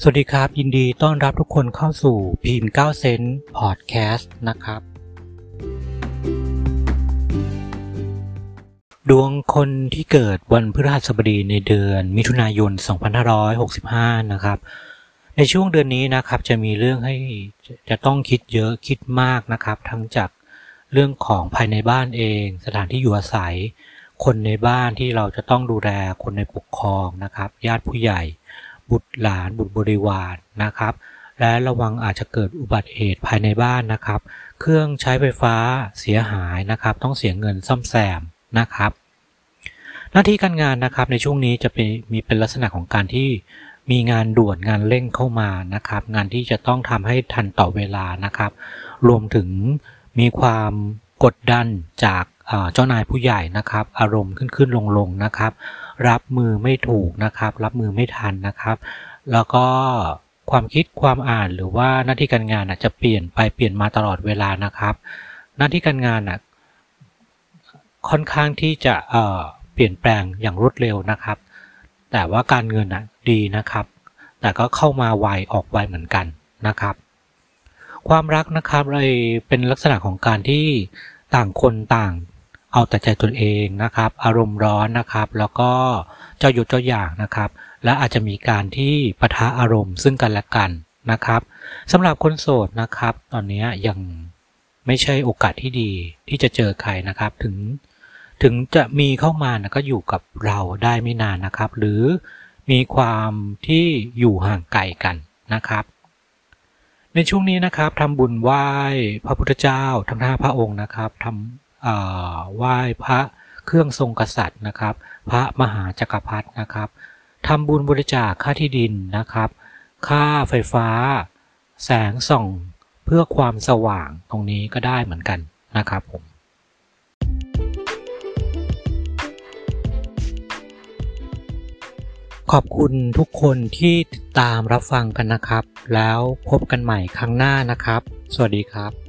สวัสดีครับ ยินดีต้อนรับทุกคนเข้าสู่พีม9เซนต์พอดแคสต์นะครับ ดวงคนที่เกิดวันพฤหัสบดีในเดือนมิถุนายน 2565 นะครับ ในช่วงเดือนนี้นะครับจะมีเรื่องให้จะต้องคิดเยอะคิดมากนะครับ ทั้งจากเรื่องของภายในบ้านเอง สถานที่อยู่อาศัย คนในบ้านที่เราจะต้องดูแลคนในปกครองนะครับ ญาติผู้ใหญ่ บุตรหลานบุตรบริวารนะครับ และระวังอาจจะเกิดอุบัติเหตุภายในบ้านนะครับ เครื่องใช้ไฟฟ้าเสียหายนะครับ ต้องเสียเงินซ่อมแซมนะครับ หน้าที่การงานนะครับในช่วงนี้จะเป็นมีเป็นลักษณะของการที่มีงานด่วนงานเร่งเข้ามานะครับ งานที่จะต้องทำให้ทันต่อเวลานะครับ รวมถึงมีความกดดันจาก เจ้านายผู้ใหญ่นะครับ อารมณ์ขึ้นขึ้นลงลงนะครับ รับมือไม่ถูกนะครับ รับมือไม่ทันนะครับ แล้วก็ความคิดความอ่านหรือว่าหน้าที่การงานจะเปลี่ยนไปเปลี่ยนมาตลอดเวลานะครับ หน้าที่การงานค่อนข้างที่จะเปลี่ยนแปลงอย่างรวดเร็วนะครับ แต่ว่าการเงินดีนะครับ แต่ก็เข้ามาไวออกไวเหมือนกันนะครับ ความรักนะครับเลยเป็นลักษณะของการที่ต่างคนต่าง เอาแต่ใจตนเองนะครับ อารมณ์ร้อนนะครับ แล้วก็เจ้ายุดเจ้าอย่างนะครับ และอาจจะมีการที่ปะทะอารมณ์ซึ่งกันและกันนะครับสำหรับคนโสดนะครับ ตอนนี้ยังไม่ใช่โอกาสที่ดีที่จะเจอใครนะครับ ถึงถึงจะมีเข้ามานะก็อยู่กับเราได้ไม่นานนะครับ หรือมีความที่อยู่ห่างไกลกันนะครับ ในช่วงนี้นะครับทำบุญไหว้พระพุทธเจ้าทั้งห้าพระองค์นะครับทำ ไหว้พระเครื่องทรงกษัตริย์นะครับ พระมหาจักรพรรดินะครับทำบุญบริจาคค่าที่ดินนะครับ ค่าไฟฟ้า แสงส่องเพื่อความสว่างตรงนี้ก็ได้เหมือนกันนะครับผมขอบคุณทุกคนที่ติดตามรับฟังกันนะครับ แล้วพบกันใหม่ครั้งหน้านะครับ สวัสดีครับ